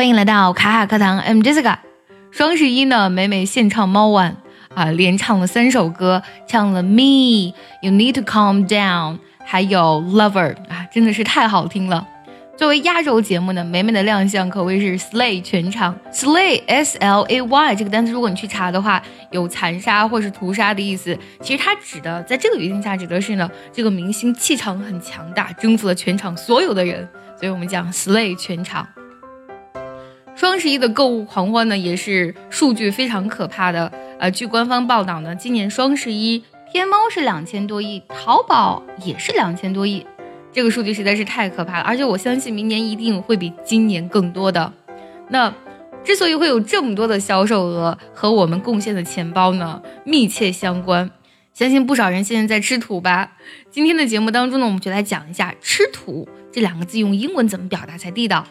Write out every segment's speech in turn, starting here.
欢迎来到卡卡课堂，I'm Jessica。双十一呢，美美现唱猫晚啊，连唱了三首歌，唱了 Me，You Need to Calm Down，还有 Lover 啊，真的是太好听了。作为压轴节目呢，美美的亮相可谓是 slay 全场。slay s l a y 这个单词，如果你去查的话，有残杀或是屠杀的意思。其实它指的，在这个语境下指的是呢，这个明星气场很强大，征服了全场所有的人，所以我们讲 slay 全场。双十一的购物狂欢呢，也是数据非常可怕的。呃，据官方报道呢，今年双十一，天猫是两千多亿，淘宝也是两千多亿，这个数据实在是太可怕了。而且我相信明年一定会比今年更多的。那之所以会有这么多的销售额，和我们贡献的钱包呢密切相关。相信不少人现在在吃土吧？今天的节目当中呢，我们就来讲一下“吃土”这两个字用英文怎么表达才地道。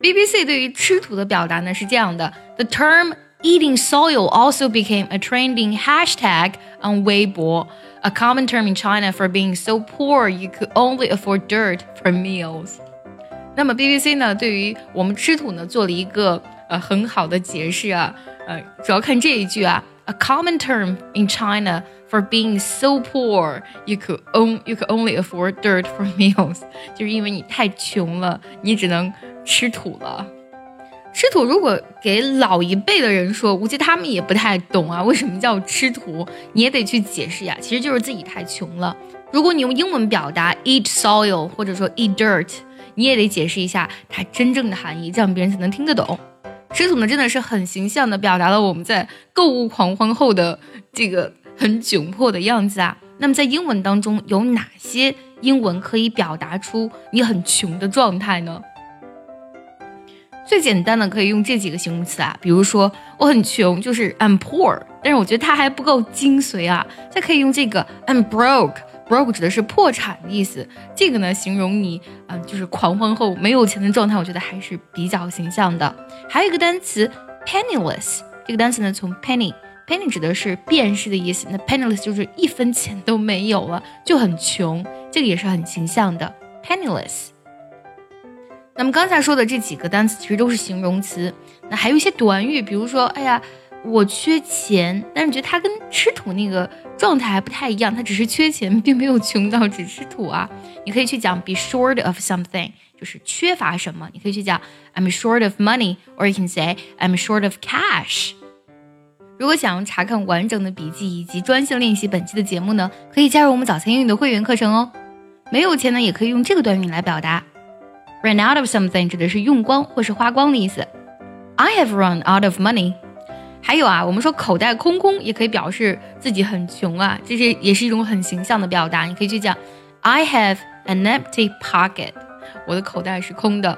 BBC 对于吃土的表达呢是这样的：The term eating soil also became a trending hashtag on Weibo, a common term in China for being so poor you could only afford dirt for meals。那么 BBC 呢对于我们吃土呢做了一个呃很好的解释啊，呃，主要看这一句啊，a common term in China for being so poor you could on you could only afford dirt for meals，就是因为你太穷了，你只能。 吃土了，吃土。如果给老一辈的人说，估计他们也不太懂啊。为什么叫吃土？你也得去解释呀。其实就是自己太穷了。如果你用英文表达 eat soil 或者说 eat dirt，你也得解释一下它真正的含义，这样别人才能听得懂。吃土呢，真的是很形象的表达了我们在购物狂欢后的这个很窘迫的样子啊。那么在英文当中有哪些英文可以表达出你很穷的状态呢？最简单的可以用这几个形容词啊，比如说我很穷，就是 I'm poor，但是我觉得它还不够精髓啊，再可以用这个 I'm broke，broke 指的是破产的意思，这个呢形容你嗯就是狂欢后没有钱的状态，我觉得还是比较形象的。还有一个单词 penniless，这个单词呢从 penny，penny 指的是便士的意思，那 penniless 就是一分钱都没有了，就很穷，这个也是很形象的 penniless。那么刚才说的这几个单词其实都是形容词，那还有一些短语，比如说，哎呀，我缺钱，但是觉得它跟吃土那个状态还不太一样，它只是缺钱，并没有穷到只吃土啊。你可以去讲 be short of something，就是缺乏什么。你可以去讲 I'm short of money，or you can say I'm short of cash。如果想要查看完整的笔记以及专项练习本期的节目呢，可以加入我们早餐英语的会员课程哦。没有钱呢，也可以用这个短语来表达。Run out of something 指的是用光或是花光的意思。I have run out of money。还有啊，我们说口袋空空也可以表示自己很穷啊，这是也是一种很形象的表达。你可以去讲 I have an empty pocket。我的口袋是空的。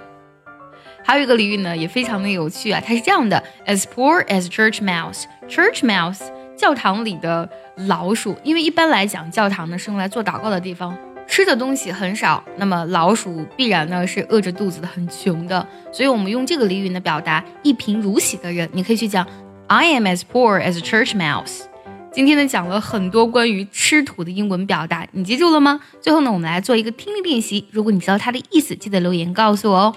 还有一个俚语呢，也非常的有趣啊，它是这样的：As poor as church mouse。Church mouse，教堂里的老鼠。因为一般来讲，教堂呢是用来做祷告的地方。吃的东西很少，那么老鼠必然呢是饿着肚子的，很穷的。所以，我们用这个俚语呢表达一贫如洗的人。你可以去讲，I am as poor as a church mouse。今天呢讲了很多关于吃土的英文表达，你记住了吗？最后呢，我们来做一个听力练习。如果你知道它的意思，记得留言告诉我哦。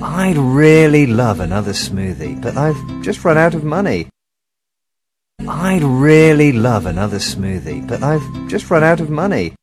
I'd really love another smoothie, but I've just run out of money. I'd really love another smoothie, but I've just run out of money.